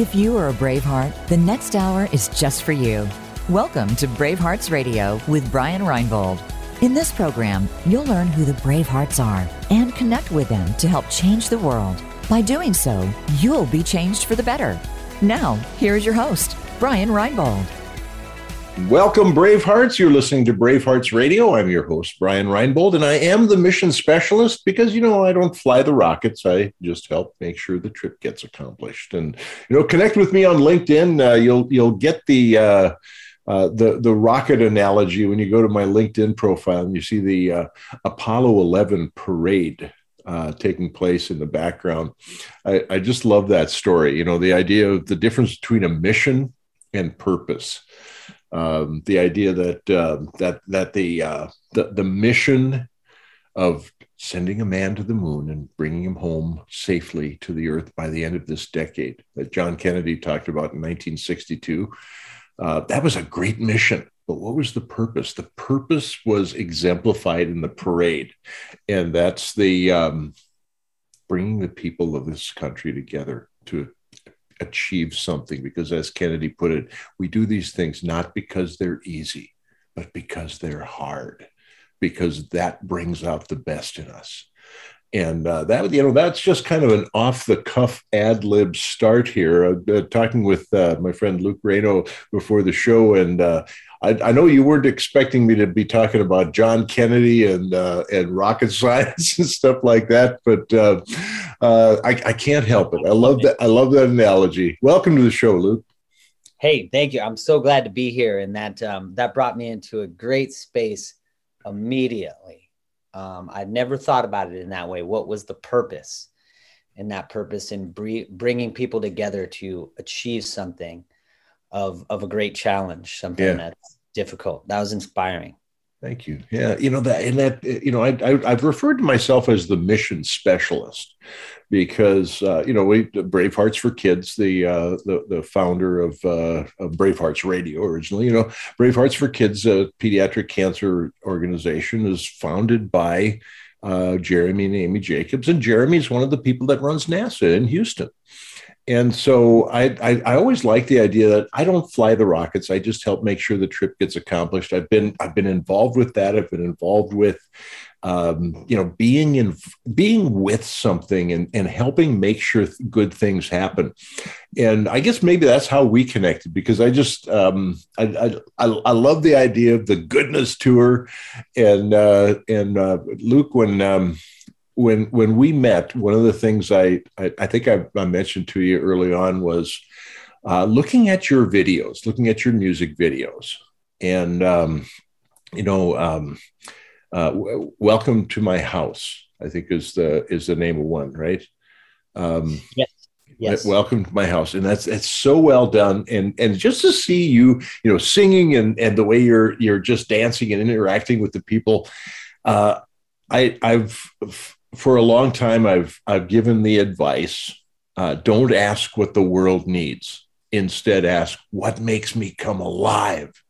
If you are a Braveheart, the next hour is just for you. Welcome to Bravehearts Radio with Brian Reinbold. In this program, you'll learn who the Bravehearts are and connect with them to help change the world. By doing so, you'll be changed for the better. Now, here's your host, Brian Reinbold. Welcome, Bravehearts. You're listening to Bravehearts Radio. I'm your host, Brian Reinbold, and I am the mission specialist because, you know, I don't fly the rockets. I just help make sure the trip gets accomplished. And, you know, connect with me on LinkedIn. Uh, you'll, you'll get the, uh, uh, the the rocket analogy when you go to my LinkedIn profile and you see the uh, Apollo 11 parade uh, taking place in the background. I, I, just love that story. You know, the idea of the difference between a mission and purpose um, the idea that uh, that that the, uh, the the mission of sending a man to the moon and bringing him home safely to the earth by the end of this decade that John Kennedy talked about in 1962 uh, that was a great mission. But what was the purpose? The purpose was exemplified in the parade. And that's the um, bringing the people of this country together to achieve something because as kennedy put it we do these things not because they're easy but because they're hard because that brings out the best in us. And uh, that you know that's just kind of an off the cuff ad lib start here. Uh, talking with uh, my friend luke reno before the show and uh, I, I, know you weren't expecting me to be talking about John Kennedy and uh, and rocket science and stuff like that, but uh, uh, I, I, can't help it. I love that. I love that analogy. Welcome to the show, Luke. Hey, thank you. I'm so glad to be here, and that um, that brought me into a great space immediately. Um, I'd never thought about it in that way. What was the purpose? And that purpose in bringing people together to achieve something of of a great challenge, something yeah. that's difficult. That was inspiring. Thank you. Yeah, you know that, and that you know, I, I have referred to myself as the mission specialist because uh, you know we Bravehearts for Kids, the uh, the the founder of uh, of Bravehearts Radio originally. You know, Bravehearts for Kids, a pediatric cancer organization, is founded by uh, Jeremy and Amy Jacobs, and Jeremy is one of the people that runs NASA in Houston and so I, I, I always like the idea that I don't fly the rockets. I just help make sure the trip gets accomplished. I've been I've been involved with that. I've been involved with um, you know being in being with something and, and helping make sure good things happen and i guess maybe that's how we connected because i just um, I, I, I love the idea of the goodness tour and uh, and uh, luke when um, when when we met, one of the things I I, I think I, I, mentioned to you early on was uh, looking at your videos, looking at your music videos, and um, you know, um, uh, w- welcome to my house. I think is the is the name of one, right? Um, yes. Yes. Welcome to my house, and that's it's so well done, and and just to see you, you know, singing and and the way you're you're just dancing and interacting with the people, uh, I I've for a long time, I've I've given the advice: uh, don't ask what the world needs. Instead, ask what makes me come alive,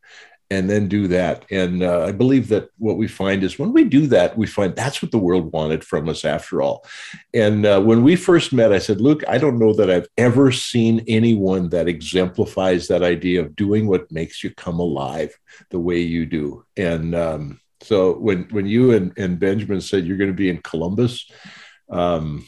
and then do that. And uh, I believe that what we find is when we do that, we find that's what the world wanted from us after all. And uh, when we first met, I said, "Luke, I don't know that I've ever seen anyone that exemplifies that idea of doing what makes you come alive the way you do." And um, so when when you and, and Benjamin said you're going to be in Columbus um,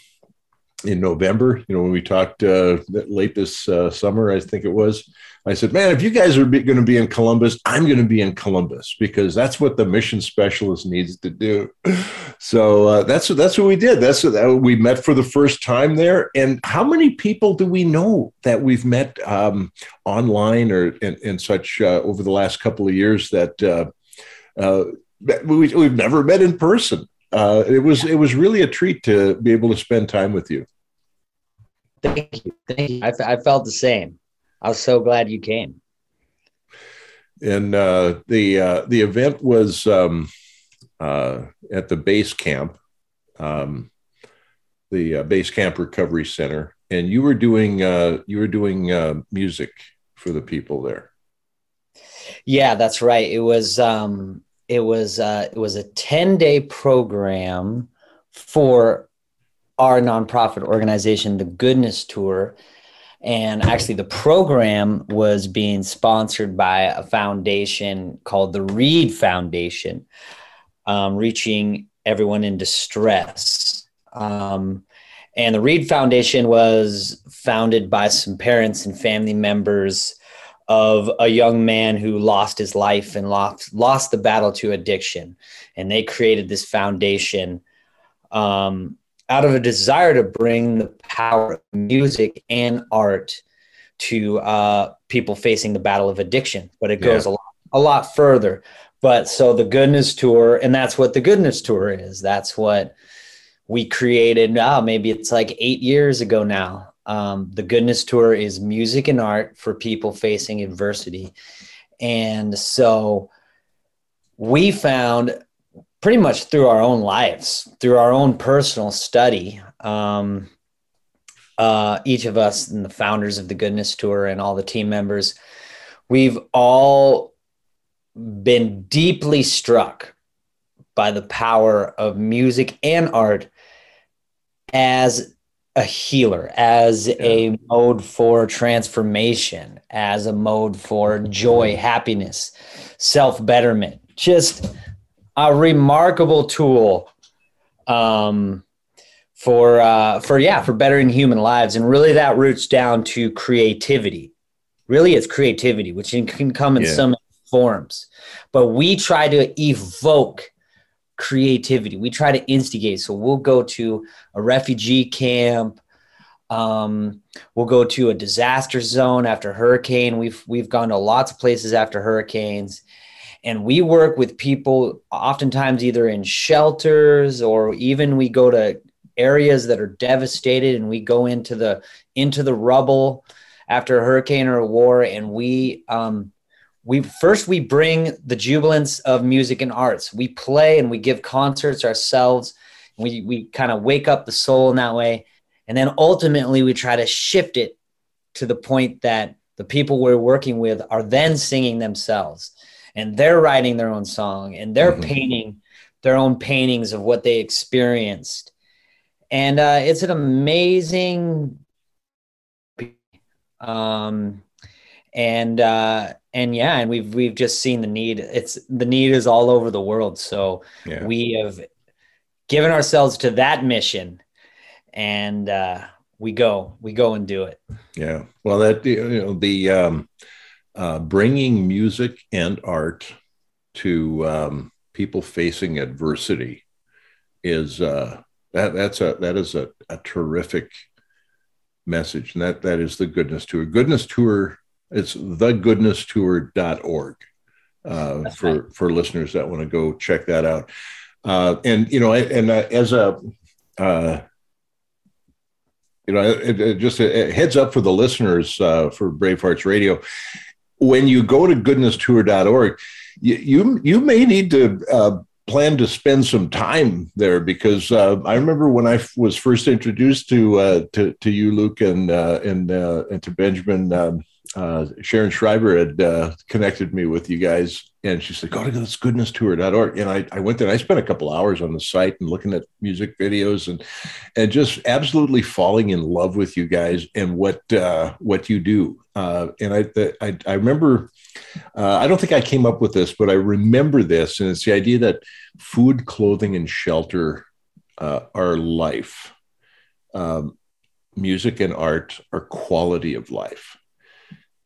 in November, you know, when we talked uh, late this uh, summer, I think it was, I said, man, if you guys are going to be in Columbus, I'm going to be in Columbus because that's what the mission specialist needs to do. So uh, that's that's what we did. That's what we met for the first time there. And how many people do we know that we've met um, online or and, and such uh, over the last couple of years that uh, uh, we, have never met in person. Uh, it was it was really a treat to be able to spend time with you. Thank you, thank you. I, I felt the same. I was so glad you came. And uh, the uh, the event was um, uh, at the base camp, um, the uh, base camp recovery center, and you were doing uh, you were doing uh, music for the people there. Yeah, that's right. It was um, it was uh, it was a 10 day program for our nonprofit organization the goodness tour And actually, the program was being sponsored by a foundation called the Reed Foundation, um, reaching everyone in distress. Um, and the Reed Foundation was founded by some parents and family members of a young man who lost his life and lost lost the battle to addiction, and they created this foundation um, out of a desire to bring the power of music and art to uh, people facing the battle of addiction. But it goes yeah. a lot, a lot further. But so the goodness tour, and that's what the goodness tour is. That's what we created. Oh, maybe it's like eight years ago now. Um, the Goodness Tour is music and art for people facing adversity. And so we found pretty much through our own lives, through our own personal study, um, uh, each of us and the founders of the Goodness Tour and all the team members, we've all been deeply struck by the power of music and art as a healer, as yeah. a mode for transformation, as a mode for joy, happiness, self betterment. Just a remarkable tool um, for uh, for yeah for bettering human lives, and really that roots down to creativity. Really, it's creativity, which can come in yeah. some forms, but we try to evoke creativity. We try to instigate. So we'll go to a refugee camp. Um, we'll go to a disaster zone after hurricane. We've we've gone to lots of places after hurricanes, and we work with people oftentimes either in shelters or even we go to areas that are devastated and we go into the into the rubble after a hurricane or a war, and we um, we first we bring the jubilance of music and arts. We play and we give concerts ourselves. We we kind of wake up the soul in that way, and then ultimately we try to shift it to the point that the people we're working with are then singing themselves, and they're writing their own song and they're mm-hmm. painting their own paintings of what they experienced, and uh, it's an amazing. Um, and uh, and yeah, and we've we've just seen the need. It's the need is all over the world. So yeah. we have given ourselves to that mission, and uh, we go we go and do it. Yeah. Well, that you know the um, uh, bringing music and art to um, people facing adversity is uh, that that's a that is a, a terrific message and that that is the goodness tour goodness tour it's thegoodnesstour.org uh, for right. for listeners that want to go check that out. Uh, and you know, and uh, as a uh, you know, it, it just a, heads up for the listeners uh, for Bravehearts Radio. When you go to goodnesstour.org, you you, you may need to uh, plan to spend some time there because uh, I remember when I was first introduced to uh, to, to you, Luke, and uh, and and to Benjamin. Um, uh, Sharon Schreiber had uh, connected me with you guys, and she said, "Go to this goodnesstour.org." And I, I went there. I spent a couple hours on the site and looking at music videos and and just absolutely falling in love with you guys and what uh, what you do. Uh, and I, I, I remember. Uh, I don't think I came up with this, but I remember this, and it's the idea that food, clothing, and shelter uh, are life. Um, music and art are quality of life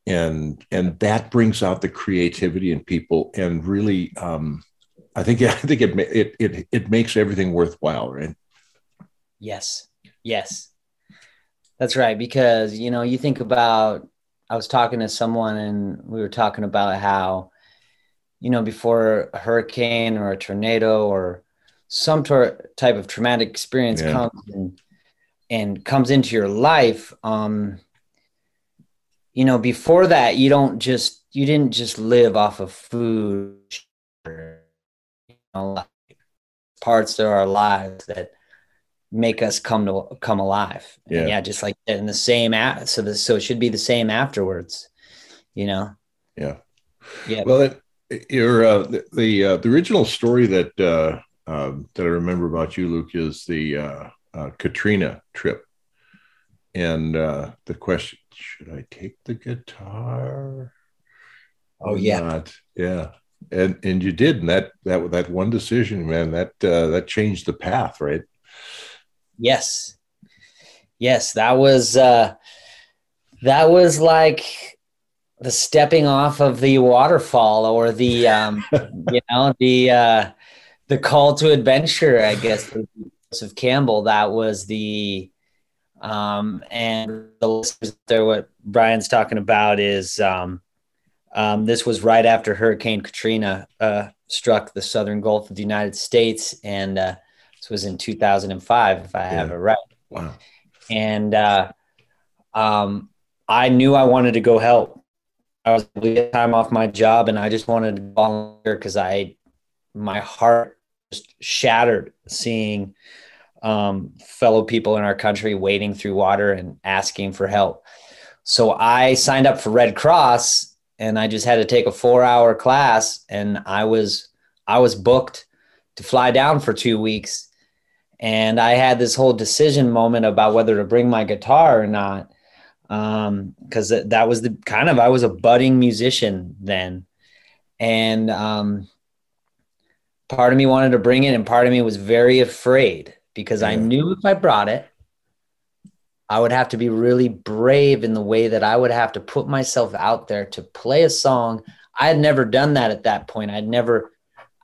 and and that brings out the creativity in people and really um, i think i think it, it it it makes everything worthwhile right? Yes. Yes. That's right because you know you think about i was talking to someone and we were talking about how you know before a hurricane or a tornado or some tor- type of traumatic experience yeah. comes and, and comes into your life um you know, before that, you don't just you didn't just live off of food. You know, parts of our lives that make us come to come alive. Yeah, and yeah, just like in the same so the so it should be the same afterwards. You know. Yeah. Yeah. Well, it, your uh, the the, uh, the original story that uh, uh, that I remember about you, Luke, is the uh, uh, Katrina trip and uh, the question: Should I take the guitar? Oh yeah, not? yeah. And and you did, and that that that one decision, man, that uh, that changed the path, right? Yes, yes, that was uh, that was like the stepping off of the waterfall, or the um, you know the uh, the call to adventure, I guess. Of Campbell, that was the um, and the listeners there, what Brian's talking about is um, um, this was right after Hurricane Katrina uh, struck the southern Gulf of the United States, and uh, this was in 2005, if I yeah. have it right. Wow. And uh, um, I knew I wanted to go help. I was get time off my job, and I just wanted to volunteer because I, my heart just shattered seeing um, fellow people in our country wading through water and asking for help. So I signed up for Red Cross and I just had to take a four hour class and I was I was booked to fly down for two weeks. And I had this whole decision moment about whether to bring my guitar or not. Um, because that was the kind of I was a budding musician then. And um part of me wanted to bring it and part of me was very afraid because yeah. I knew if I brought it, I would have to be really brave in the way that I would have to put myself out there to play a song. I had never done that at that point. I'd never,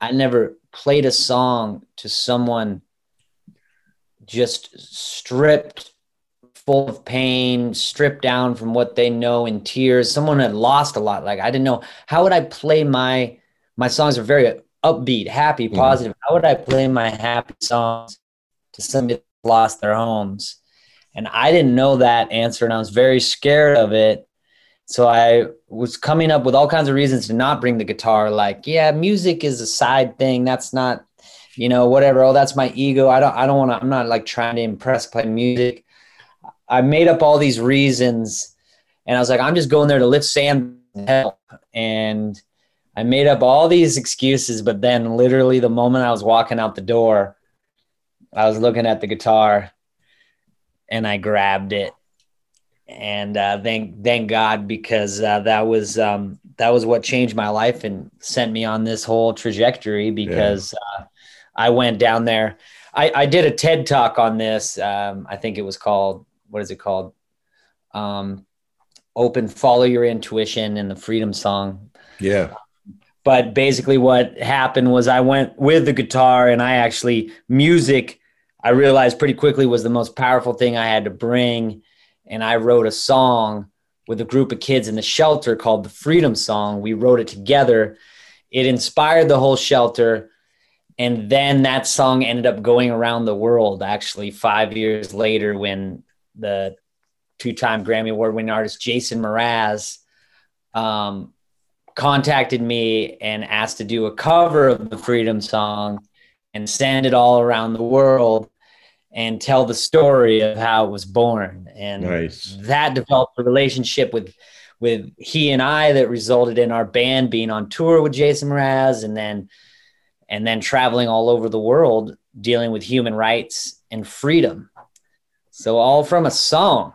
I never played a song to someone just stripped full of pain, stripped down from what they know in tears. Someone had lost a lot. Like I didn't know how would I play my my songs are very upbeat, happy, mm-hmm. positive. Mm-hmm. How would I play my happy songs to somebody that lost their homes. And I didn't know that answer, and I was very scared of it. So I was coming up with all kinds of reasons to not bring the guitar. Like, yeah, music is a side thing. That's not, you know, whatever. Oh, that's my ego. I don't. I don't want to. I'm not like trying to impress playing music. I made up all these reasons, and I was like, I'm just going there to lift sand and help. And I made up all these excuses, but then literally the moment I was walking out the door, I was looking at the guitar and I grabbed it. And uh, thank thank God because uh, that was um, that was what changed my life and sent me on this whole trajectory because yeah. uh, I went down there. I, I did a TED talk on this. Um, I think it was called what is it called? Um, open, follow your intuition, and the Freedom Song. Yeah but basically what happened was i went with the guitar and i actually music I realized pretty quickly was the most powerful thing I had to bring. And I wrote a song with a group of kids in the shelter called the Freedom Song. We wrote it together. It inspired the whole shelter. And then that song ended up going around the world actually five years later when the two time Grammy Award winning artist Jason Mraz um, contacted me and asked to do a cover of the Freedom Song and send it all around the world and tell the story of how it was born. And nice. that developed a relationship with with he and I that resulted in our band being on tour with Jason Mraz and then and then traveling all over the world dealing with human rights and freedom. So all from a song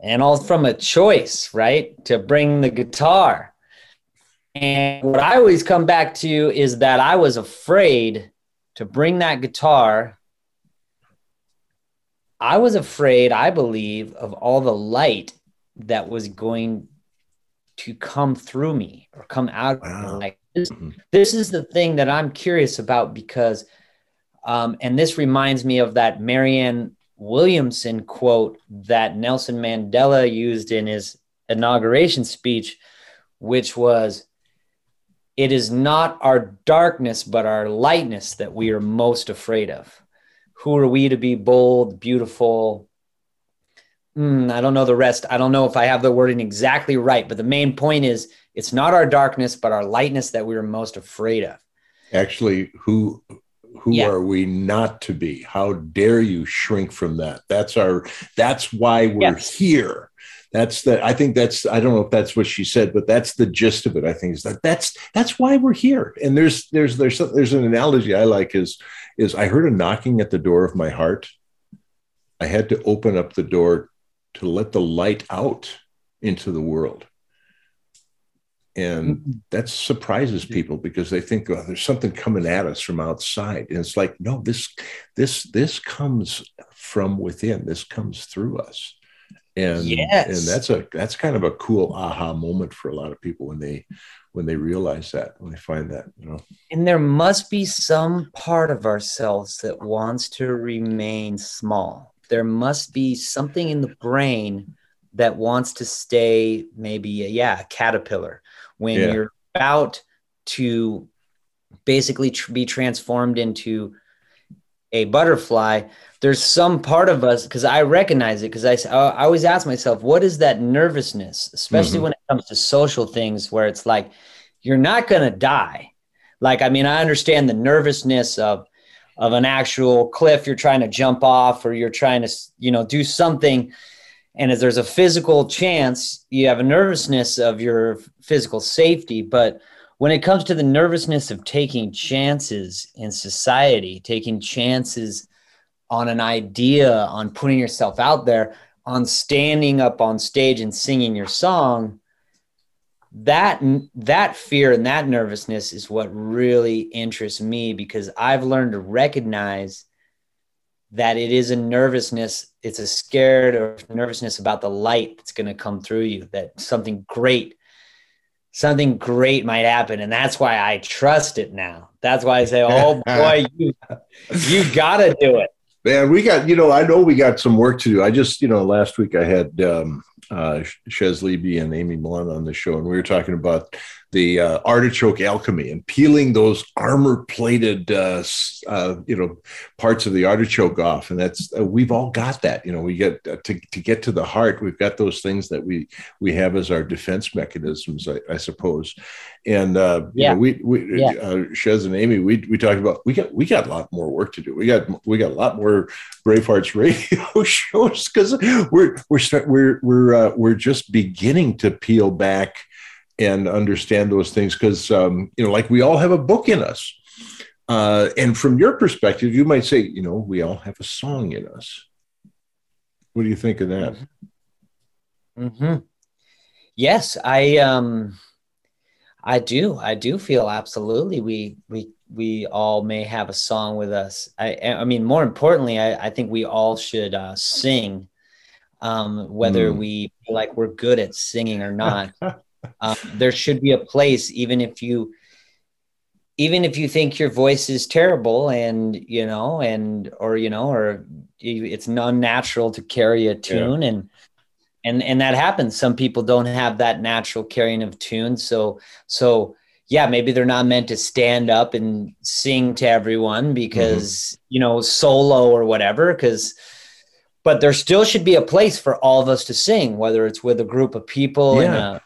and all from a choice, right? To bring the guitar. And what I always come back to is that I was afraid to bring that guitar I was afraid, I believe, of all the light that was going to come through me or come out. Wow. Like this, mm-hmm. this is the thing that I'm curious about because, um, and this reminds me of that Marianne Williamson quote that Nelson Mandela used in his inauguration speech, which was, "It is not our darkness, but our lightness that we are most afraid of." Who are we to be bold, beautiful? Mm, I don't know the rest. I don't know if I have the wording exactly right, but the main point is it's not our darkness, but our lightness that we are most afraid of. Actually, who who yeah. are we not to be? How dare you shrink from that? That's our that's why we're yes. here. That's that. I think that's I don't know if that's what she said, but that's the gist of it. I think is that that's that's why we're here. And there's there's there's there's an analogy I like is is I heard a knocking at the door of my heart. I had to open up the door to let the light out into the world. And mm-hmm. that surprises people because they think oh, there's something coming at us from outside. And it's like no this this this comes from within. This comes through us and yes. and that's a that's kind of a cool aha moment for a lot of people when they when they realize that when they find that you know and there must be some part of ourselves that wants to remain small there must be something in the brain that wants to stay maybe yeah a caterpillar when yeah. you're about to basically tr- be transformed into a butterfly there's some part of us because i recognize it because I, I always ask myself what is that nervousness? Especially mm-hmm. when it comes to social things where it's like you're not going to die. Like i mean i understand the nervousness of of an actual cliff you're trying to jump off or you're trying to you know do something. And as there's a physical chance you have a nervousness of your physical safety but when it comes to the nervousness of taking chances in society taking chances on an idea on putting yourself out there on standing up on stage and singing your song that that fear and that nervousness is what really interests me because i've learned to recognize that it is a nervousness it's a scared or nervousness about the light that's going to come through you that something great something great might happen. And that's why i trust it now. That's why i say oh boy you you gotta do it. Man we got you know i know we got some work to do. I just you know last week i had um uh, Shez Levy and Amy Millen on the show, and we were talking about the uh, artichoke alchemy and peeling those armor plated, uh, uh, you know, parts of the artichoke off. And that's uh, we've all got that. You know, we get uh, to, to get to the heart. We've got those things that we we have as our defense mechanisms, I, I suppose. And uh, yeah, know, we we yeah. Shez and Amy, we we talked about we got we got a lot more work to do. We got we got a lot more Bravehearts radio shows because we're we're start, we're we're we're just beginning to peel back and understand those things because um, you know like we all have a book in us. Uh, and from your perspective you might say you know we all have a song in us. What do you think of that? Mm-hmm. yes i um i do. I do feel absolutely we we we all may have a song with us. I i mean more importantly i, I think we all should uh, sing um, whether mm. we feel like we're good at singing or not um, there should be a place even if you even if you think your voice is terrible and you know and or you know or it's unnatural to carry a tune yeah. and and and that happens some people don't have that natural carrying of tune so so yeah maybe they're not meant to stand up and sing to everyone because mm-hmm. you know solo or whatever because but there still should be a place for all of us to sing whether it's with a group of people yeah. in a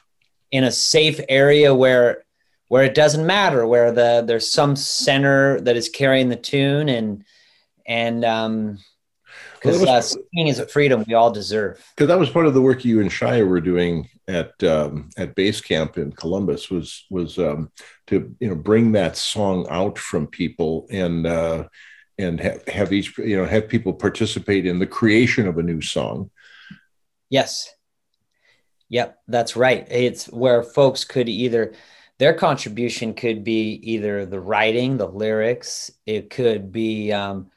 in a safe area where where it doesn't matter where the there's some center that is carrying the tune and and um because well, uh, singing is a freedom we all deserve. Because that was part of the work you and Shia were doing at um, at base camp in Columbus was was um, to you know bring that song out from people and uh, and have, have each you know have people participate in the creation of a new song. Yes, Yep, that's right. It's where folks could either their contribution could be either the writing, the lyrics. It could be um,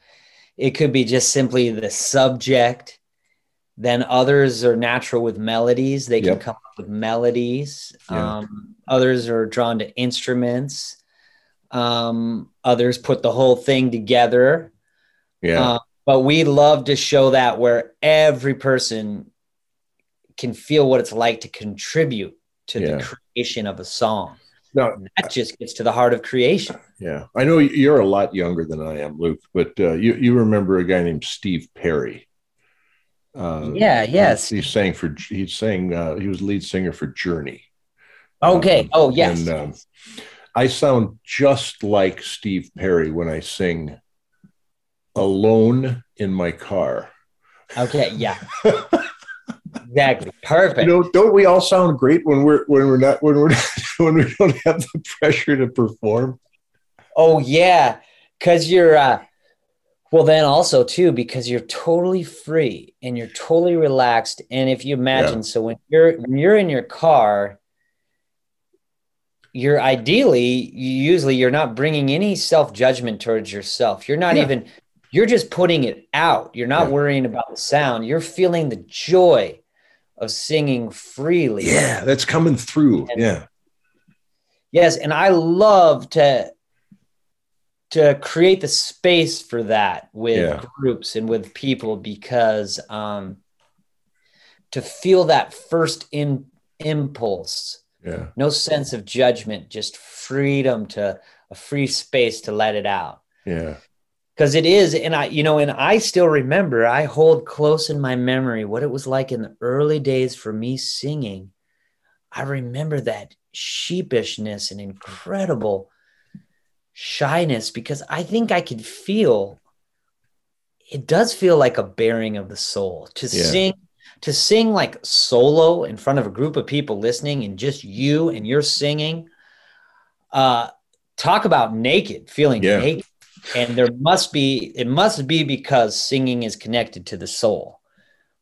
it could be just simply the subject. Then others are natural with melodies; they can yep. come up with melodies. Yeah. Um, others are drawn to instruments. Um, others put the whole thing together. Yeah. Uh, but we love to show that where every person can feel what it's like to contribute to yeah. the creation of a song. No, that just gets to the heart of creation. Yeah, I know you're a lot younger than I am, Luke, but uh, you you remember a guy named Steve Perry? Uh, yeah, yes. He sang for he's sang uh, he was lead singer for Journey. Okay. Um, oh yes. And um, I sound just like Steve Perry when I sing "Alone in My Car." Okay. Yeah. Exactly. Perfect. You know, don't we all sound great when we're when we're not when we're not, when we don't have the pressure to perform? Oh yeah, because you're uh, Well, then also too, because you're totally free and you're totally relaxed. And if you imagine, yeah. so when you're when you're in your car, you're ideally usually you're not bringing any self-judgment towards yourself. You're not yeah. even you're just putting it out. You're not yeah. worrying about the sound. You're feeling the joy of singing freely. Yeah, that's coming through. And, yeah. Yes, and I love to to create the space for that with yeah. groups and with people because um, to feel that first in, impulse yeah no sense of judgment just freedom to a free space to let it out yeah because it is and i you know and i still remember i hold close in my memory what it was like in the early days for me singing i remember that sheepishness and incredible shyness because I think I could feel it does feel like a bearing of the soul to yeah. sing to sing like solo in front of a group of people listening and just you and you're singing uh talk about naked feeling yeah. naked and there must be it must be because singing is connected to the soul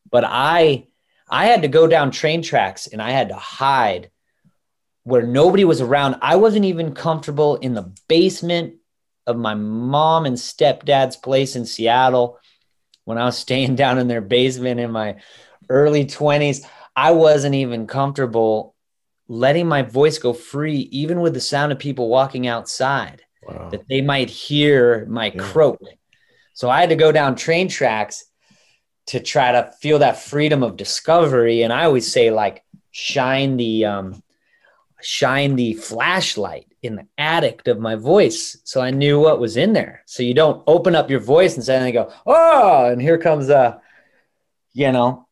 but i i had to go down train tracks and i had to hide where nobody was around. I wasn't even comfortable in the basement of my mom and stepdad's place in Seattle when I was staying down in their basement in my early 20s. I wasn't even comfortable letting my voice go free, even with the sound of people walking outside. That they might hear my yeah. croak. So I had to go down train tracks to try to feel that freedom of discovery. And I always say, like, shine the um, shine the flashlight in the attic of my voice so I knew what was in there. So you don't open up your voice and suddenly go, oh, and here comes a, you know,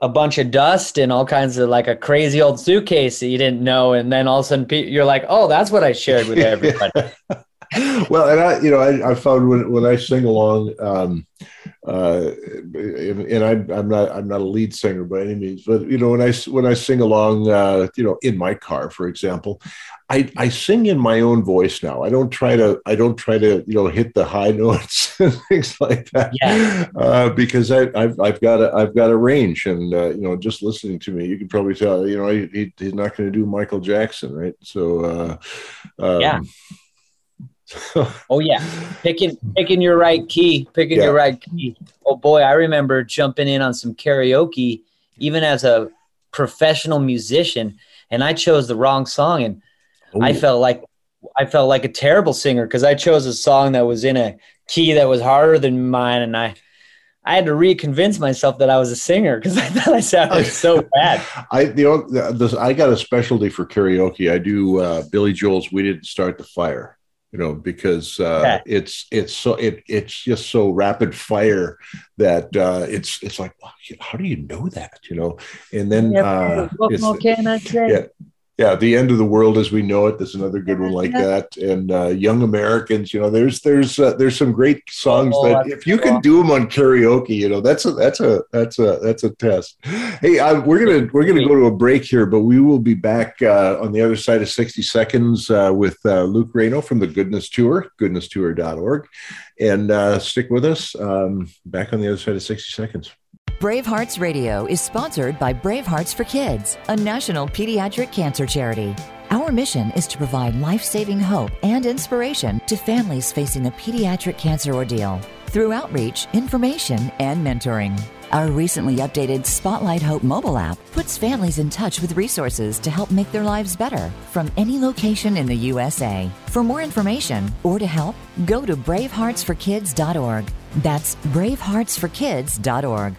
a bunch of dust and all kinds of like a crazy old suitcase that you didn't know. And then all of a sudden you're like, oh, that's what I shared with everybody. Well, and I, you know, I, I found when, when I sing along, um, uh, and I'm, I'm not I'm not a lead singer by any means, but you know when I when I sing along, uh, you know, in my car, for example, I, I sing in my own voice now. I don't try to I don't try to you know hit the high notes and things like that yeah. uh, because I, have I've got a I've got a range and uh, you know just listening to me you can probably tell you know he, he's not going to do Michael Jackson right so uh, um, yeah oh yeah, picking picking your right key, picking yeah. your right key. Oh boy, I remember jumping in on some karaoke, even as a professional musician, and I chose the wrong song, and Ooh. I felt like I felt like a terrible singer because I chose a song that was in a key that was harder than mine, and I. I had to reconvince myself that I was a singer because I thought I sounded so bad. I the, the, I got a specialty for karaoke. I do uh, Billy Joel's "We Didn't Start the Fire." You know because uh, it's it's so it it's just so rapid fire that uh, it's it's like wow, how do you know that? You know? And then uh, what more can I say? Yeah, yeah, the end of the world as we know it. There's another good one like that, and uh, Young Americans. You know, there's there's uh, there's some great songs oh, that if you can do them on karaoke, you know, that's a that's a that's a that's a test. Hey, I, we're gonna we're gonna go to a break here, but we will be back uh, on the other side of 60 seconds uh, with uh, Luke Reno from the Goodness Tour, goodnesstour.org, and uh, stick with us. Um, back on the other side of 60 seconds. Bravehearts Radio is sponsored by Bravehearts for Kids, a national pediatric cancer charity. Our mission is to provide life saving hope and inspiration to families facing the pediatric cancer ordeal through outreach, information, and mentoring. Our recently updated Spotlight Hope mobile app puts families in touch with resources to help make their lives better from any location in the USA. For more information or to help, go to braveheartsforkids.org. That's braveheartsforkids.org.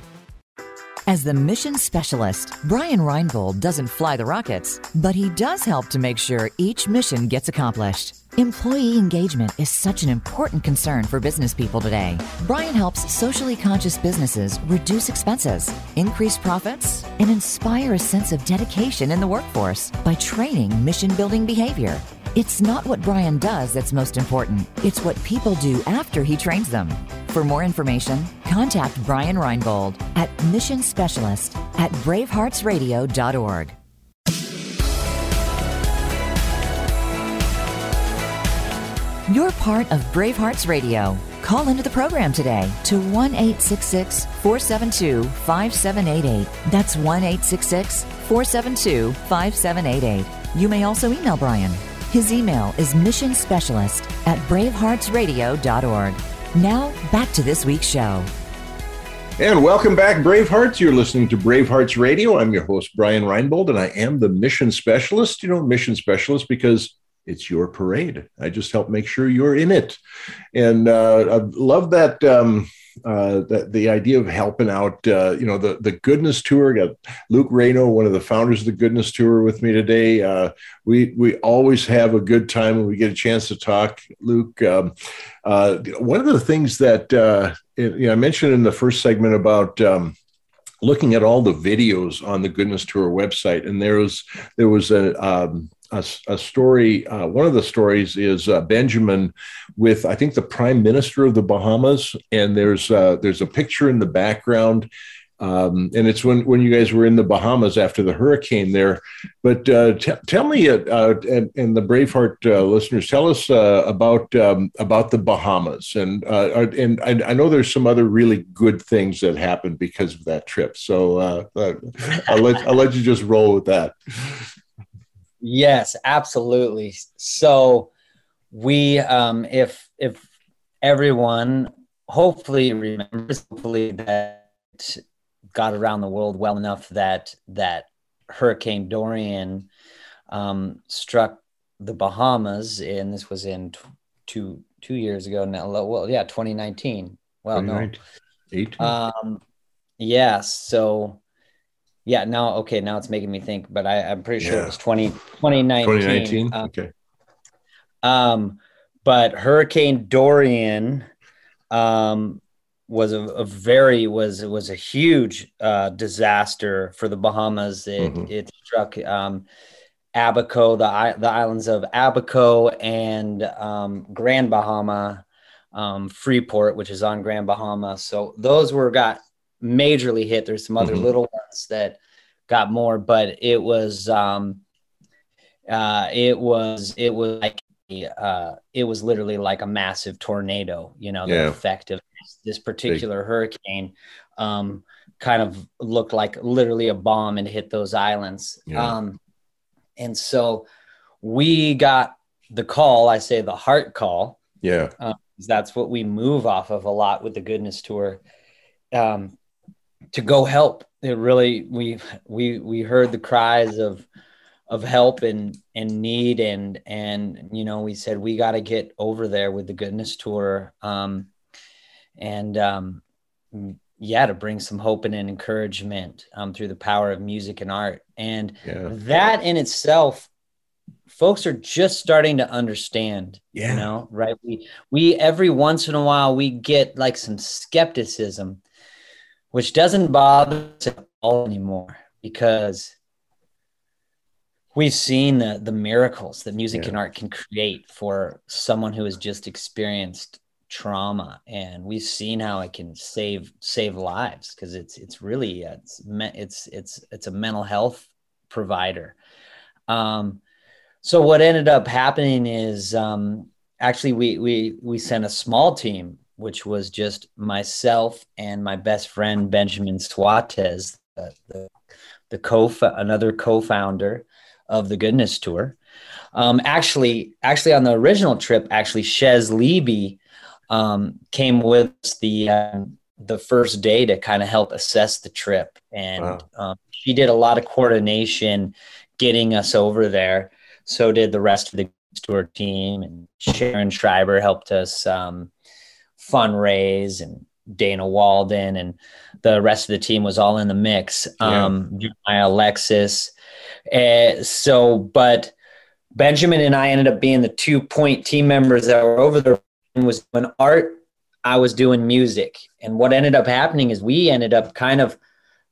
As the mission specialist, Brian Reinbold doesn't fly the rockets, but he does help to make sure each mission gets accomplished. Employee engagement is such an important concern for business people today. Brian helps socially conscious businesses reduce expenses, increase profits, and inspire a sense of dedication in the workforce by training mission building behavior. It's not what Brian does that's most important, it's what people do after he trains them. For more information, contact Brian Reinbold at Mission Specialist at braveheartsradio.org. You're part of Bravehearts Radio. Call into the program today to 1 866 472 5788. That's 1 866 472 5788. You may also email Brian. His email is mission specialist at braveheartsradio.org. Now, back to this week's show. And welcome back, Bravehearts. You're listening to Bravehearts Radio. I'm your host, Brian Reinbold, and I am the mission specialist. You know, mission specialist because it's your parade. I just help make sure you're in it. And uh, I love that. Um, uh, the, the idea of helping out, uh, you know, the, the goodness tour. Got Luke Reno, one of the founders of the goodness tour, with me today. Uh, we we always have a good time when we get a chance to talk. Luke, um, uh, one of the things that uh, it, you know, I mentioned in the first segment about. Um, looking at all the videos on the goodness tour website and there was there was a um, a, a story. Uh, one of the stories is uh, Benjamin with I think the Prime Minister of the Bahamas, and there's uh, there's a picture in the background. Um, and it's when, when you guys were in the Bahamas after the hurricane there. But uh, t- tell me, uh, uh, and, and, the Braveheart listeners, tell us about um, about the Bahamas, and and I, I, know there's some other really good things that happened because of that trip. So I'll let I'll let you just roll with that. Yes, absolutely. So we, um, if if everyone hopefully remembers, hopefully that got around the world well enough that that Hurricane Dorian um, struck the Bahamas, and this was in t- two two years ago now. Well, yeah, 2019. Well, 2019. no, 18. Um, yes. Yeah, so yeah, now okay, now it's making me think, but I, I'm pretty sure yeah. it was 20, 2019. 2019. Um, okay. Um, but Hurricane Dorian um, was a, a, very was was a huge uh, disaster for the Bahamas. It mm-hmm. it struck um, Abaco, the the islands of Abaco and um, Grand Bahama, um, Freeport, which is on Grand Bahama. So those were got majorly hit. There's some other mm-hmm. little ones that got more, but it was um uh it was it was like uh it was literally like a massive tornado, you know, the yeah. effect of this, this particular Big. hurricane um kind of looked like literally a bomb and hit those islands. Yeah. Um and so we got the call, I say the heart call. Yeah. Um, that's what we move off of a lot with the goodness tour. Um, to go help. It really we we we heard the cries of of help and and need and and you know we said we got to get over there with the goodness tour um and um yeah to bring some hope and encouragement um through the power of music and art and yeah. that in itself folks are just starting to understand yeah. you know right we we every once in a while we get like some skepticism which doesn't bother us at all anymore because we've seen the the miracles that music yeah. and art can create for someone who has just experienced trauma and we've seen how it can save save lives because it's it's really it's it's it's it's a mental health provider um so what ended up happening is um actually we we we sent a small team which was just myself and my best friend Benjamin Suarez, the, the, the co another co-founder of the Goodness Tour. Um, actually, actually on the original trip, actually Shez Levy um, came with the uh, the first day to kind of help assess the trip, and wow. um, she did a lot of coordination getting us over there. So did the rest of the tour team, and Sharon Schreiber helped us um, fundraise and Dana Walden and the rest of the team was all in the mix. Yeah. Um, Alexis. Uh, so, but Benjamin and I ended up being the two point team members that were over there. Was when art, I was doing music, and what ended up happening is we ended up kind of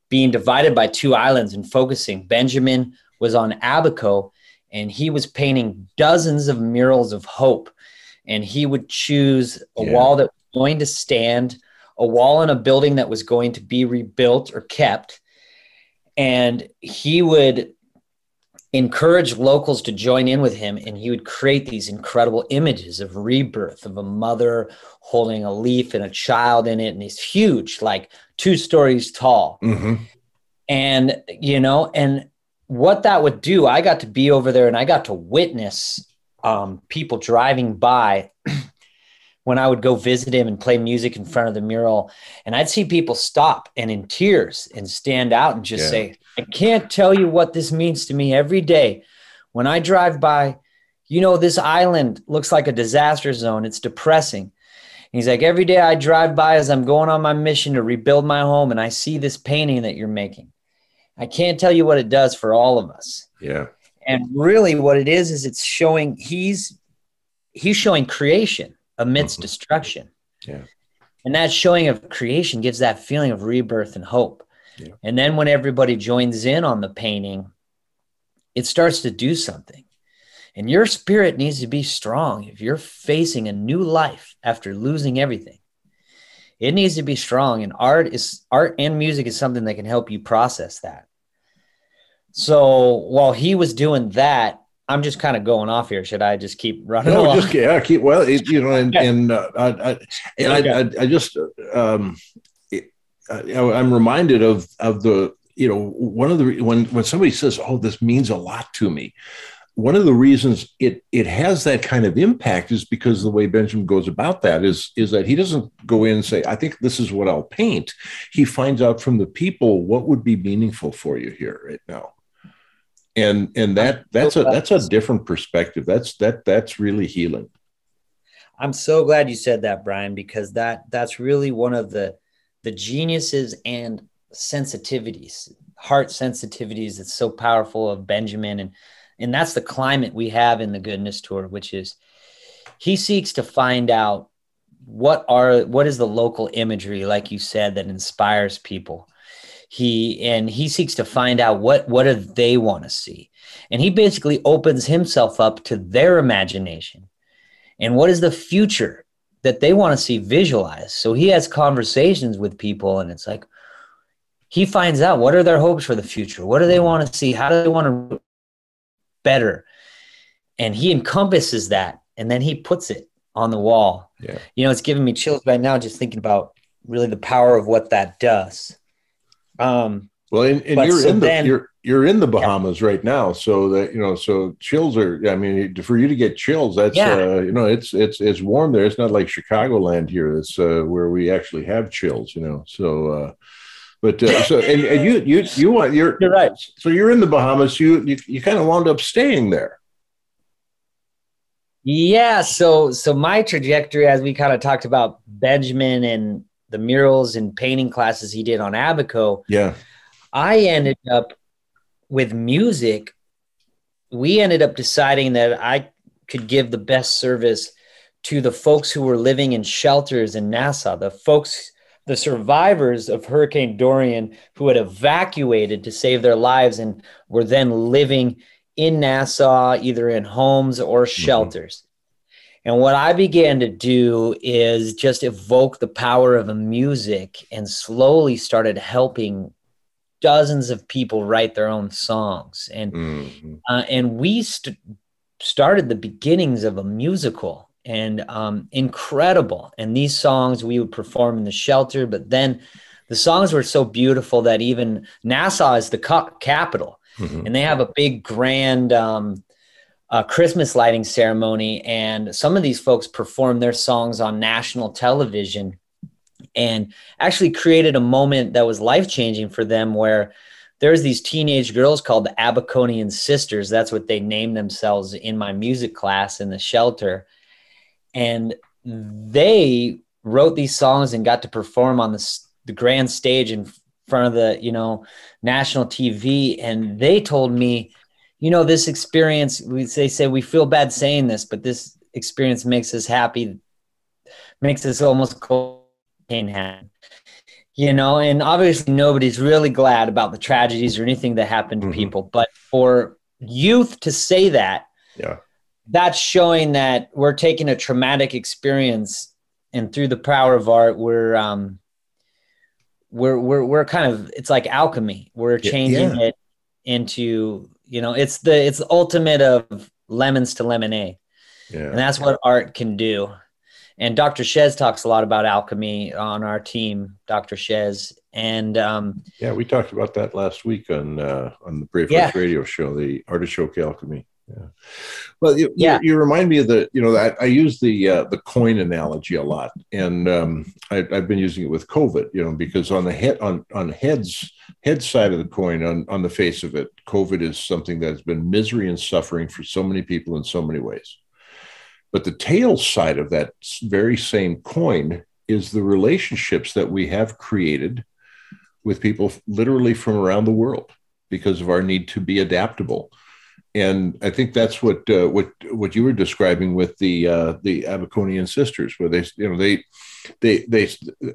being divided by two islands and focusing. Benjamin was on Abaco, and he was painting dozens of murals of hope, and he would choose a yeah. wall that going to stand, a wall in a building that was going to be rebuilt or kept. And he would encourage locals to join in with him and he would create these incredible images of rebirth of a mother holding a leaf and a child in it and he's huge like two stories tall Mm-hmm. and you know and what that would do i got to be over there and i got to witness um, people driving by when i would go visit him and play music in front of the mural and i'd see people stop and in tears and stand out and just Yeah. say i can't tell you what this means to me every day when i drive by you know this island looks like a disaster zone it's depressing He's like, every day I drive by as I'm going on my mission to rebuild my home, and I see this painting that you're making. I can't tell you what it does for all of us. Yeah. And really, what it is is it's showing he's he's showing creation amidst Mhm. destruction. Yeah. And that showing of creation gives that feeling of rebirth and hope. Yeah. And then when everybody joins in on the painting, it starts to do something. And your spirit needs to be strong if you're facing a new life after losing everything. It needs to be strong and art is art and music is something that can help you process that. So while he was doing that, I'm just kind of going off here. Should I just keep running No, along? just yeah, keep well. It, you know, and Okay. and uh, I, I, and I, I, I just um, it, I, I'm reminded of of the you know one of the when when somebody says, "Oh, this means a lot to me." One of the reasons it it has that kind of impact is because the way Benjamin goes about that is is that he doesn't go in and say, "I think this is what I'll paint." He finds out from the people what would be meaningful for you here right now and and that that's a that's a different perspective. That's that that's really healing. I'm so glad you said that, Brian, because that that's really one of the the geniuses and sensitivities, heart sensitivities that's so powerful of Benjamin. And and that's the climate we have in the goodness tour, which is he seeks to find out what are what is the local imagery, like you said, that inspires people. He and he seeks to find out what what do they want to see. And he basically opens himself up to their imagination and what is the future that they want to see visualized. So he has conversations with people, and it's like he finds out what are their hopes for the future, what do they want to see, how do they want to better, and he encompasses that, and then he puts it on the wall. Yeah. You know, it's giving me chills right now just thinking about really the power of what that does. Um, well and, and you're so in the then- you're you're in the bahamas right now so that you know so chills are i mean for you to get chills that's Yeah. uh you know it's it's it's warm there it's not like chicagoland here it's uh where we actually have chills you know so uh but uh, so and, and you you you want you're you're right. so you're in the bahamas you you, you kind of wound up staying there Yeah, so so my trajectory, as we kind of talked about Benjamin and the murals and painting classes he did on Abaco, yeah I ended up with music. We ended up deciding that I could give the best service to the folks who were living in shelters in Nassau, the folks, the survivors of Hurricane Dorian who had evacuated to save their lives and were then living in Nassau, either in homes or mm-hmm. shelters. And what I began to do is just evoke the power of a music and slowly started helping dozens of people write their own songs. And Mhm. uh, and we st- started the beginnings of a musical and um, incredible. And these songs we would perform in the shelter, but then the songs were so beautiful that even Nassau is the ca- capital, Mhm. and they have a big grand um, uh, Christmas lighting ceremony. And some of these folks perform their songs on national television and actually created a moment that was life changing for them where there's these teenage girls called the Abaconian Sisters. That's what they named themselves in my music class in the shelter. And they wrote these songs and got to perform on the, the grand stage in front of the, you know, national TV. And they told me, you know, this experience, we, they say we feel bad saying this, but this experience makes us happy, makes us almost cold happen you know and obviously nobody's really glad about the tragedies or anything that happened to Mhm. people but for youth to say that yeah that's showing that we're taking a traumatic experience and through the power of art we're um we're we're, we're kind of it's like alchemy we're changing yeah. it into you know it's the it's the ultimate of lemons to lemonade yeah. and that's what art can do and dr shez talks a lot about alchemy on our team dr shez and um, yeah we talked about that last week on uh, on the brave yeah. radio show the artichoke alchemy yeah. Well, you, yeah. you, you, remind me of the, you know, I, I use the uh, the coin analogy a lot, and um, I, have been using it with COVID, you know, because on the head on on heads head side of the coin, on on the face of it, COVID is something that's been misery and suffering for so many people in so many ways. But the tail side of that very same coin is the relationships that we have created with people literally from around the world because of our need to be adaptable and I think that's what uh, what what you were describing with the uh, the Abaconian sisters, where they you know they they they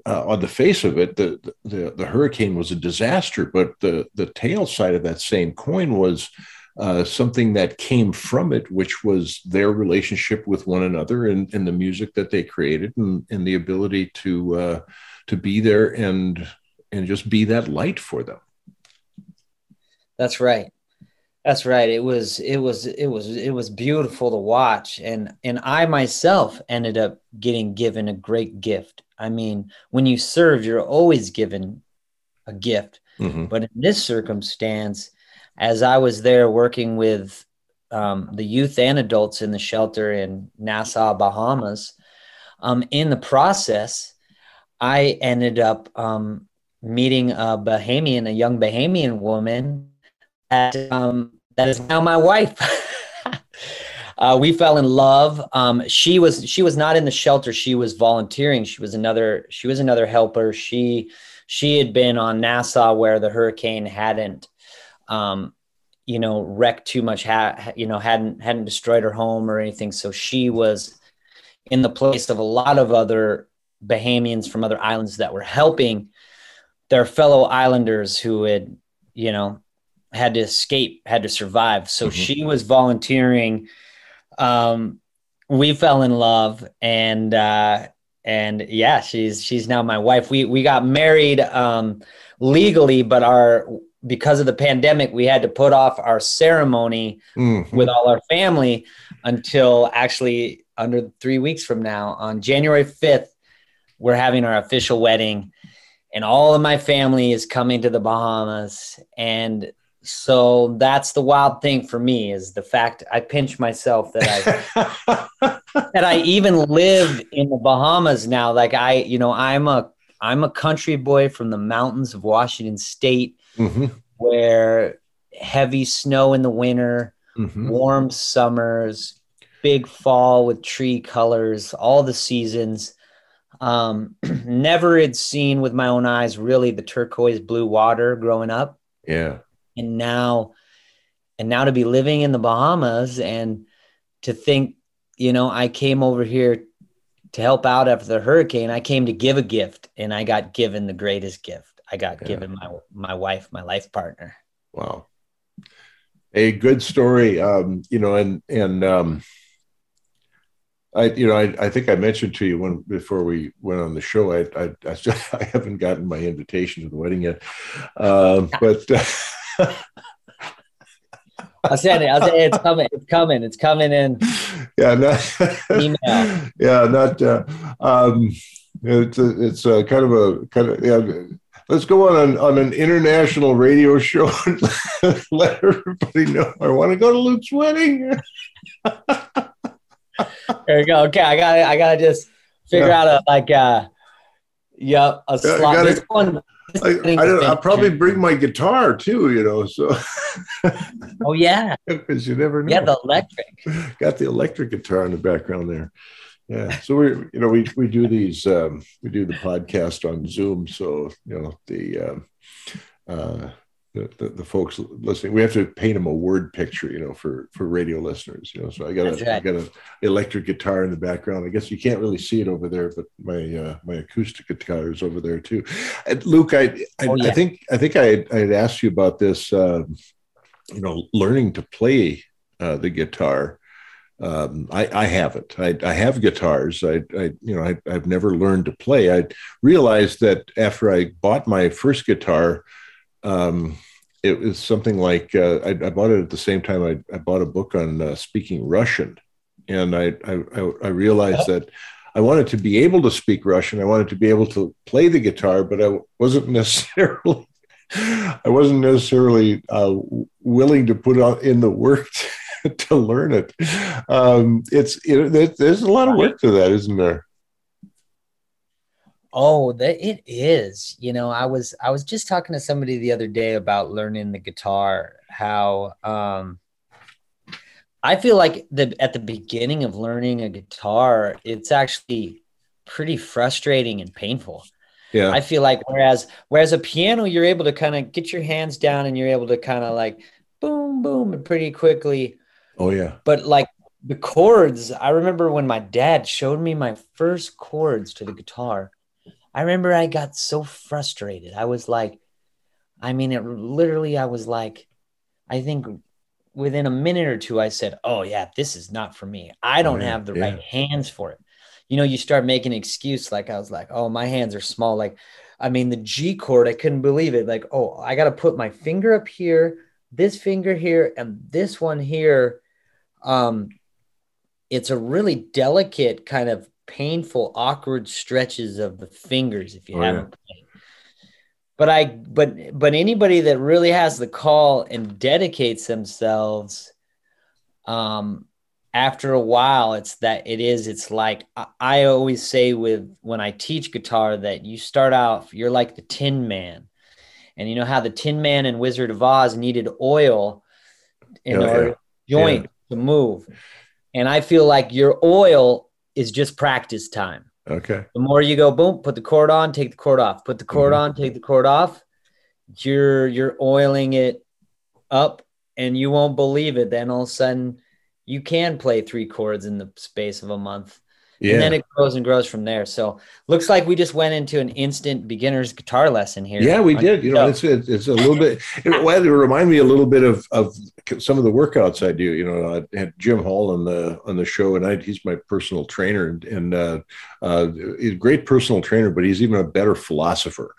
uh, on the face of it the, the the hurricane was a disaster, but the the tail side of that same coin was. Uh, something that came from it, which was their relationship with one another and, and the music that they created and, and the ability to uh, to be there and and just be that light for them. That's right. That's right. It was it was it was it was beautiful to watch and and I myself ended up getting given a great gift. I mean, when you serve, you're always given a gift. Mm-hmm. But in this circumstance, as I was there working with um, the youth and adults in the shelter in Nassau, Bahamas, um, in the process, I ended up um, meeting a Bahamian, a young Bahamian woman that um, that is now my wife. uh, we fell in love. Um, she was she was not in the shelter. She was volunteering. She was another she was another helper. She she had been on Nassau where the hurricane hadn't um, you know wrecked too much. Ha- you know hadn't hadn't destroyed her home or anything. So she was in the place of a lot of other Bahamians from other islands that were helping their fellow islanders who had you know had to escape, had to survive. So mm-hmm. she was volunteering. Um, we fell in love, and uh, and yeah, she's she's now my wife. We we got married um, legally, but our because of the pandemic, we had to put off our ceremony mm-hmm. with all our family until actually under three weeks from now, on January fifth, we're having our official wedding and all of my family is coming to the Bahamas and so that's the wild thing for me is the fact I pinch myself that I that I even live in the Bahamas now. Like I, you know, I'm a I'm a country boy from the mountains of Washington State, mm-hmm. where heavy snow in the winter, mm-hmm. warm summers, big fall with tree colors, all the seasons. Um, never had seen with my own eyes really the turquoise blue water growing up. Yeah and now and now to be living in the bahamas and to think you know i came over here to help out after the hurricane. I came to give a gift and i got given the greatest gift. I got yeah. given my my wife my life partner. Wow. A good story um you know and and um I, you know, I, I think I mentioned to you when before we went on the show. I, I, I, just, I haven't gotten my invitation to the wedding yet, uh, but I said it. I said it's coming. It's coming. It's coming in. Yeah, not, email. Yeah, not. Uh, um, it's a, it's a kind of a kind of yeah. Let's go on an, on an international radio show and let everybody know I want to go to Luke's wedding. there you go. Okay, I got I gotta just figure yeah. out a like uh, yep a slot. Yeah, gotta, I, I will probably bring my guitar too, you know. So, oh yeah, because you never know. Yeah, the electric. Got the electric guitar in the background there. Yeah, so we, you know, we we do these, um, we do the podcast on Zoom. So you know, the um, uh, the, the, the, folks listening. We have to paint them a word picture, you know, for for radio listeners. You know, so I got a right. I got an electric guitar in the background. I guess you can't really see it over there, but my uh, my acoustic guitar is over there too. And Luke, I I, oh, yeah. I think I think I I had asked you about this. Uh, you know, learning to play uh, the guitar. Um, I, I haven't. I, I have guitars. I, I you know, I, I've never learned to play. I realized that after I bought my first guitar, um, it was something like uh, I, I, bought it at the same time I, I bought a book on uh, speaking Russian, and I I, I realized that I wanted to be able to speak Russian. I wanted to be able to play the guitar, but I wasn't necessarily I wasn't necessarily uh, willing to put on in the work to, to learn it. Um, it's it, there's a lot of work to that, isn't there? Oh, that it is. You know, I was I was just talking to somebody the other day about learning the guitar. How um, I feel like the at the beginning of learning a guitar, it's actually pretty frustrating and painful. Yeah. I feel like whereas whereas a piano, you're able to kind of get your hands down and you're able to kind of like boom, boom, and pretty quickly. Oh yeah. But like the chords, I remember when my dad showed me my first chords to the guitar. I remember I got so frustrated. I was like, I mean, it literally, I was like, I think within a minute or two, I said, Oh, yeah, this is not for me. I don't oh, yeah, have the yeah. right hands for it you know, you start making an excuse. Like I was like, oh, my hands are small. Like, I mean, the G chord, I couldn't believe it. Like, oh, I got to put my finger up here, this finger here, and this one here. Um, it's a really delicate kind of painful, awkward stretches of the fingers if you oh, haven't yeah. played. But I, but but anybody that really has the call and dedicates themselves, um, after a while it's that it is it's like I, always say with when i teach guitar that you start out you're like the tin man and you know how the tin man and wizard of oz needed oil in oh, order yeah. joint yeah. to move and i feel like your oil is just practice time. Okay. The more you go boom put the chord on take the chord off. Put the chord mm-hmm. on take the chord off. You're you're oiling it up and you won't believe it. Then all of a sudden you can play three chords in the space of a month. Yeah. And then it grows and grows from there. So looks like we just went into an instant beginner's guitar lesson here. Yeah, we did. You know, it's it's a little bit. It, well, it remind me a little bit of of some of the workouts I do. You know, I had Jim Hall on the on the show, and I, he's my personal trainer, and, and uh, uh, he's a great personal trainer, but he's even a better philosopher.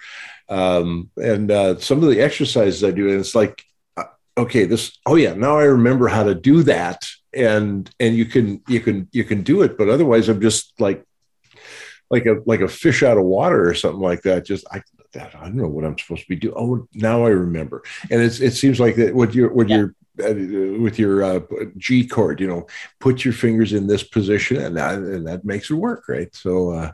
Um, and uh, some of the exercises I do, and it's like, uh, okay, this. Oh yeah, now I remember how to do that and and you can you can you can do it but otherwise i'm just like like a like a fish out of water or something like that just i i don't know what i'm supposed to be doing oh now i remember and it's it seems like that what you're what yeah. you're with your uh, G chord, you know, put your fingers in this position, and that and that makes it work, right? So, uh,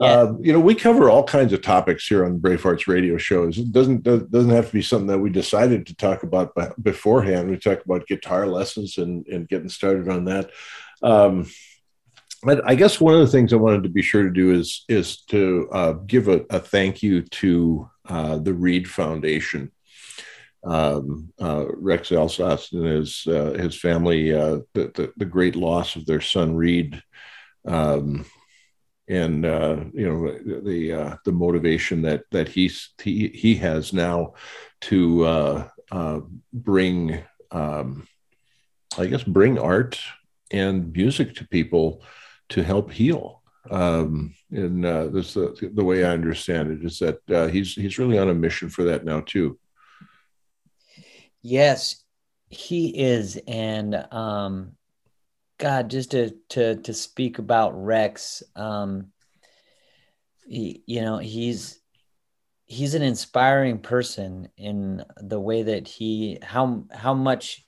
yeah. uh, you know, we cover all kinds of topics here on Bravehearts radio shows. It doesn't doesn't have to be something that we decided to talk about beforehand. We talk about guitar lessons and and getting started on that. Um, but I guess one of the things I wanted to be sure to do is is to uh, give a, a, thank you to uh, the Reed Foundation um, uh, Rex Alsace and his uh, his family uh, the, the, the great loss of their son Reed, um, and uh, you know the uh, the motivation that that he's he he has now to uh, bring um, I guess bring art and music to people to help heal. Um, and this the, the way I understand it is that he's he's really on a mission for that now too. Yes, he is. And um, God, just to to to speak about Rex, um, he, you know, he's he's an inspiring person in the way that he how how much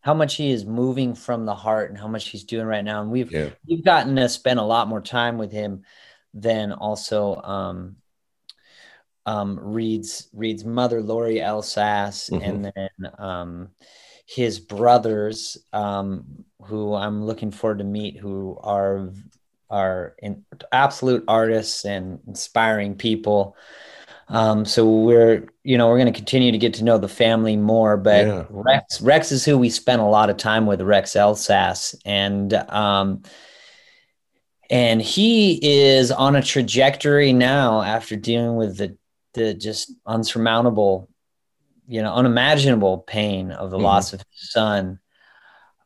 how much he is moving from the heart and how much he's doing right now. And we've yeah. we've gotten to spend a lot more time with him than also um, um, Reed's Reed's mother, Lori Alsace, mm-hmm. and then um, his brothers, um, who I'm looking forward to meet, who are are in, absolute artists and inspiring people. Um, so we're you know we're going to continue to get to know the family more, but yeah. Rex Rex is who we spent a lot of time with, Rex Alsace, and um, and he is on a trajectory now after dealing with the the just unsurmountable, you know, unimaginable pain of the mm-hmm. loss of his son.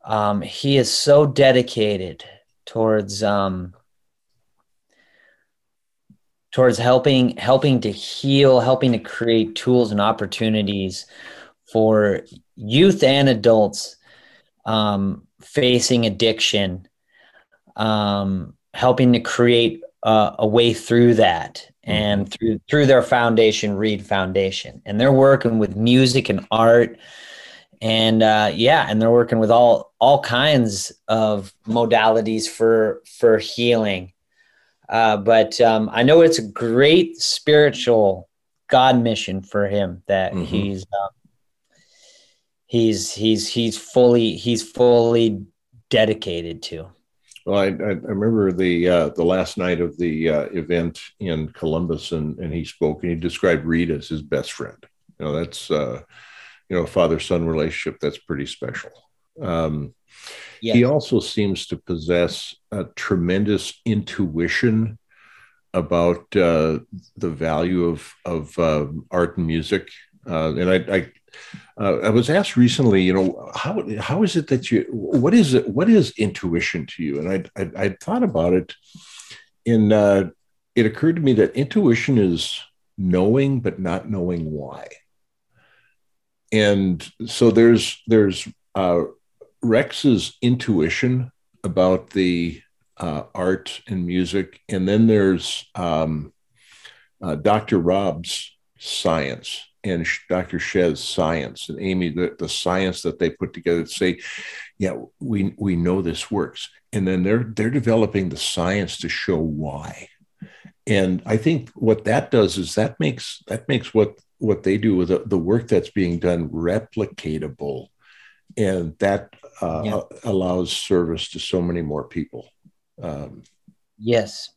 Um, he is so dedicated towards um, towards helping helping to heal, helping to create tools and opportunities for youth and adults um, facing addiction, um, helping to create uh, a way through that and mm-hmm. through through their foundation, Reed Foundation, and they're working with music and art, and uh, yeah, and they're working with all all kinds of modalities for for healing. Uh, but um, I know it's a great spiritual God mission for him that mm-hmm. he's um, he's he's he's fully he's fully dedicated to. Well, I, I remember the uh, the last night of the uh, event in Columbus, and, and he spoke and he described Reed as his best friend. You know, that's uh, you know, father son relationship that's pretty special. Um, yes. He also seems to possess a tremendous intuition about uh, the value of of uh, art and music. Uh, and I, I uh, I was asked recently, you know, how how is it that you what is it what is intuition to you? And I I, I thought about it. and uh, it occurred to me that intuition is knowing but not knowing why. And so there's there's uh, Rex's intuition about the uh, art and music, and then there's um, uh, Dr. Rob's science and Dr. Shez's science and Amy, the, the science that they put together to say, yeah, we we know this works. And then they're they're developing the science to show why. And I think what that does is that makes that makes what what they do with the, the work that's being done replicatable. And that uh, yeah. allows service to so many more people. Um, yes.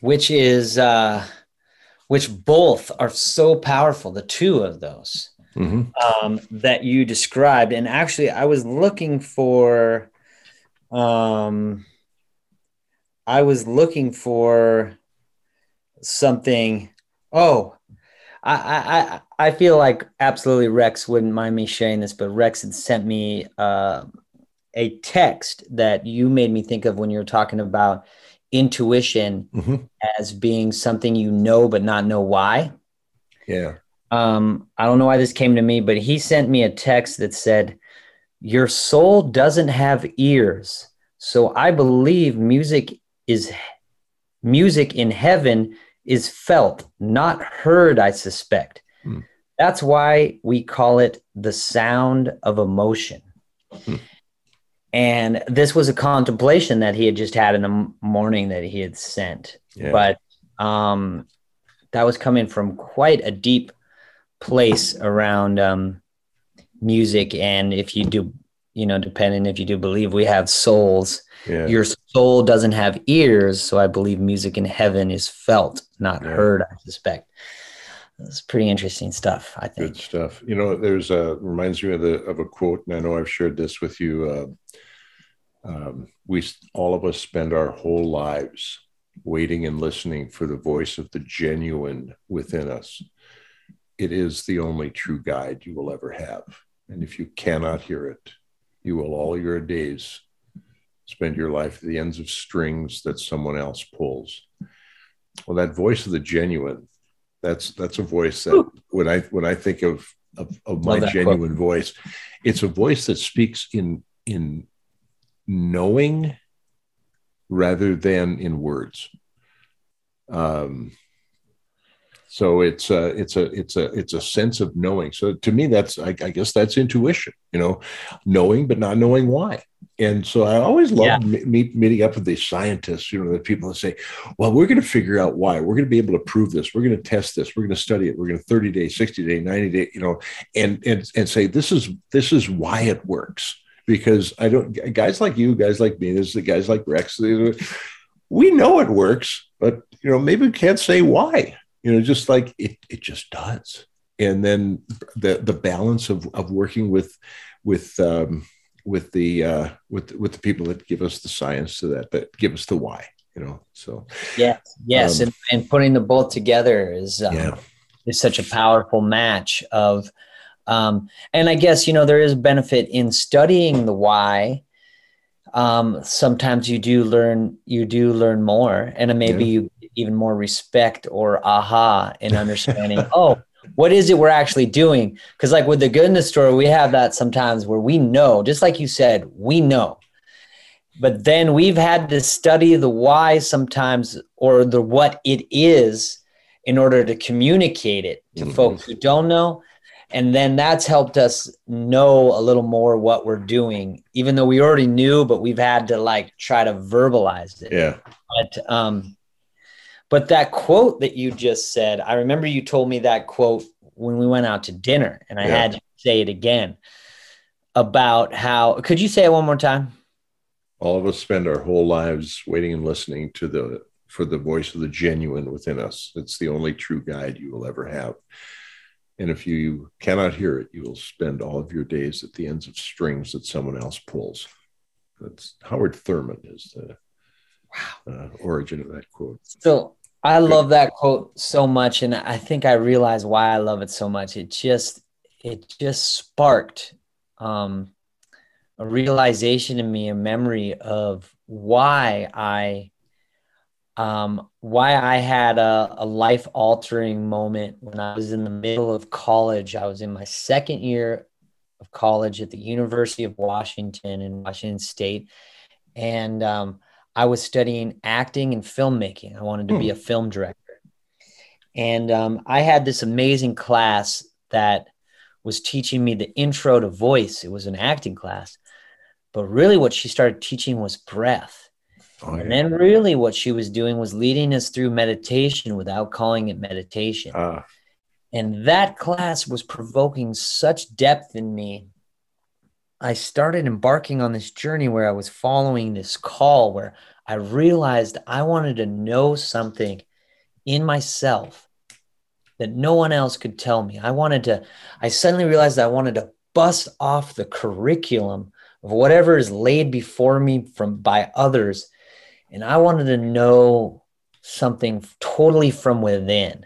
Which is uh which both are so powerful, the two of those mm-hmm. um, that you described. And actually, I was looking for, um, I was looking for something. Oh, I, I, I feel like absolutely Rex wouldn't mind me sharing this, but Rex had sent me uh, a text that you made me think of when you were talking about intuition mm-hmm. as being something you know but not know why. Yeah. Um, I don't know why this came to me, but he sent me a text that said, Your soul doesn't have ears. So I believe music is music in heaven is felt, not heard, I suspect. Mm. That's why we call it the sound of emotion. Mm. And this was a contemplation that he had just had in the morning that he had sent. Yeah. But um, that was coming from quite a deep place around um, music. And if you do, you know, depending if you do believe we have souls, yeah. your soul doesn't have ears. So I believe music in heaven is felt, not yeah. heard, I suspect. It's pretty interesting stuff, I think. Good stuff. You know, there's a reminds me of the of a quote, and I know I've shared this with you. Uh, um, we all of us spend our whole lives waiting and listening for the voice of the genuine within us. It is the only true guide you will ever have. And if you cannot hear it, you will all your days spend your life at the ends of strings that someone else pulls. Well, that voice of the genuine, that's that's a voice that when I when I think of of, of my genuine quote. voice, it's a voice that speaks in in knowing rather than in words. Um, so it's a it's a it's a it's a sense of knowing. So to me, that's I, I guess that's intuition. You know, knowing but not knowing why. And so I always love yeah. meet, meeting up with these scientists. You know, the people that say, "Well, we're going to figure out why. We're going to be able to prove this. We're going to test this. We're going to study it. We're going to thirty day, sixty day, ninety day. You know, and and and say this is this is why it works." because I don't guys like you, guys like me, there's the guys like Rex. We know it works, but you know, maybe we can't say why. You know, just like it, it just does. And then the the balance of of working with with um, with the uh, with with the people that give us the science to that that give us the why. You know, so yes, yes, um, and, and putting the both together is um, yeah. is such a powerful match of um, and I guess, you know, there is benefit in studying the why. Um, sometimes you do learn, you do learn more and maybe yeah. you even more respect or aha in understanding, oh, what is it we're actually doing? Because, like with the goodness tour, we have that sometimes where we know, just like you said, we know. But then we've had to study the why sometimes or the what it is in order to communicate it to mm-hmm. folks who don't know. And then that's helped us know a little more what we're doing, even though we already knew, but we've had to like try to verbalize it. Yeah. But um, but that quote that you just said, I remember you told me that quote when we went out to dinner, and I yeah. had to say it again about how. Could you say it one more time? All of us spend our whole lives waiting and listening to the for the voice of the genuine within us. It's the only true guide you will ever have. And if you cannot hear it, you will spend all of your days at the ends of strings that someone else pulls. That's Howard Thurman is the. Uh, origin of that quote. So I love that quote so much, and I think I realize why I love it so much. It just it just sparked um, a realization in me, a memory of why I um, why I had a, a life altering moment when I was in the middle of college. I was in my second year of college at the University of Washington in Washington State, and um, I was studying acting and filmmaking. I wanted to hmm. be a film director. And um, I had this amazing class that was teaching me the intro to voice. It was an acting class. But really, what she started teaching was breath. Oh, yeah. And then, really, what she was doing was leading us through meditation without calling it meditation. Uh. And that class was provoking such depth in me I started embarking on this journey where I was following this call where I realized I wanted to know something in myself that no one else could tell me. I wanted to, I suddenly realized I wanted to bust off the curriculum of whatever is laid before me from by others. And I wanted to know something totally from within.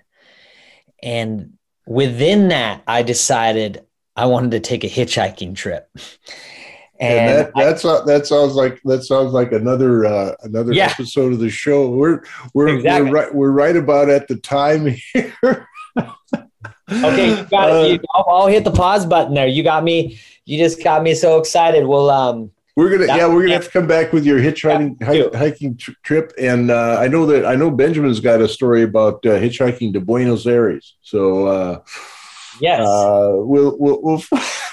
And within that, I decided I wanted to take a hitchhiking trip. And, and that that's I, that sounds like that sounds like another uh, another yeah. episode of the show. We're we're exactly. we're right we're right about at the time here. okay, you got uh, it. I'll, I'll, hit the pause button there. You got me. You just got me so excited. We'll um. We're gonna yeah we're gonna have to come back with your hitchhiking yeah, hiking trip and uh, I know that I know Benjamin's got a story about uh, hitchhiking to Buenos Aires. So uh, Yes. Uh, we'll, we'll,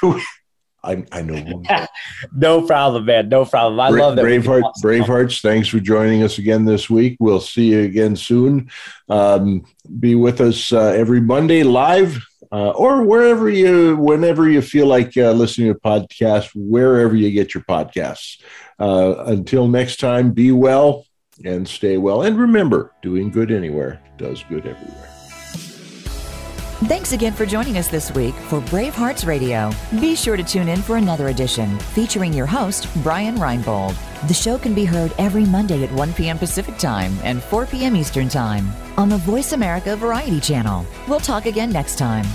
we'll I, I know. no problem, man. No problem. I Bra- love that. Braveheart. Bravehearts, thanks for joining us again this week. We'll see you again soon. Um, be with us uh, every Monday live uh, or wherever you, whenever you feel like uh, listening to podcasts, wherever you get your podcasts. Uh, until next time, be well and stay well. And remember, doing good anywhere does good everywhere. Thanks again for joining us this week for Brave Hearts Radio. Be sure to tune in for another edition featuring your host, Brian Reinbold. The show can be heard every Monday at 1 p.m. Pacific Time and 4 p.m. Eastern Time on the Voice America Variety Channel. We'll talk again next time.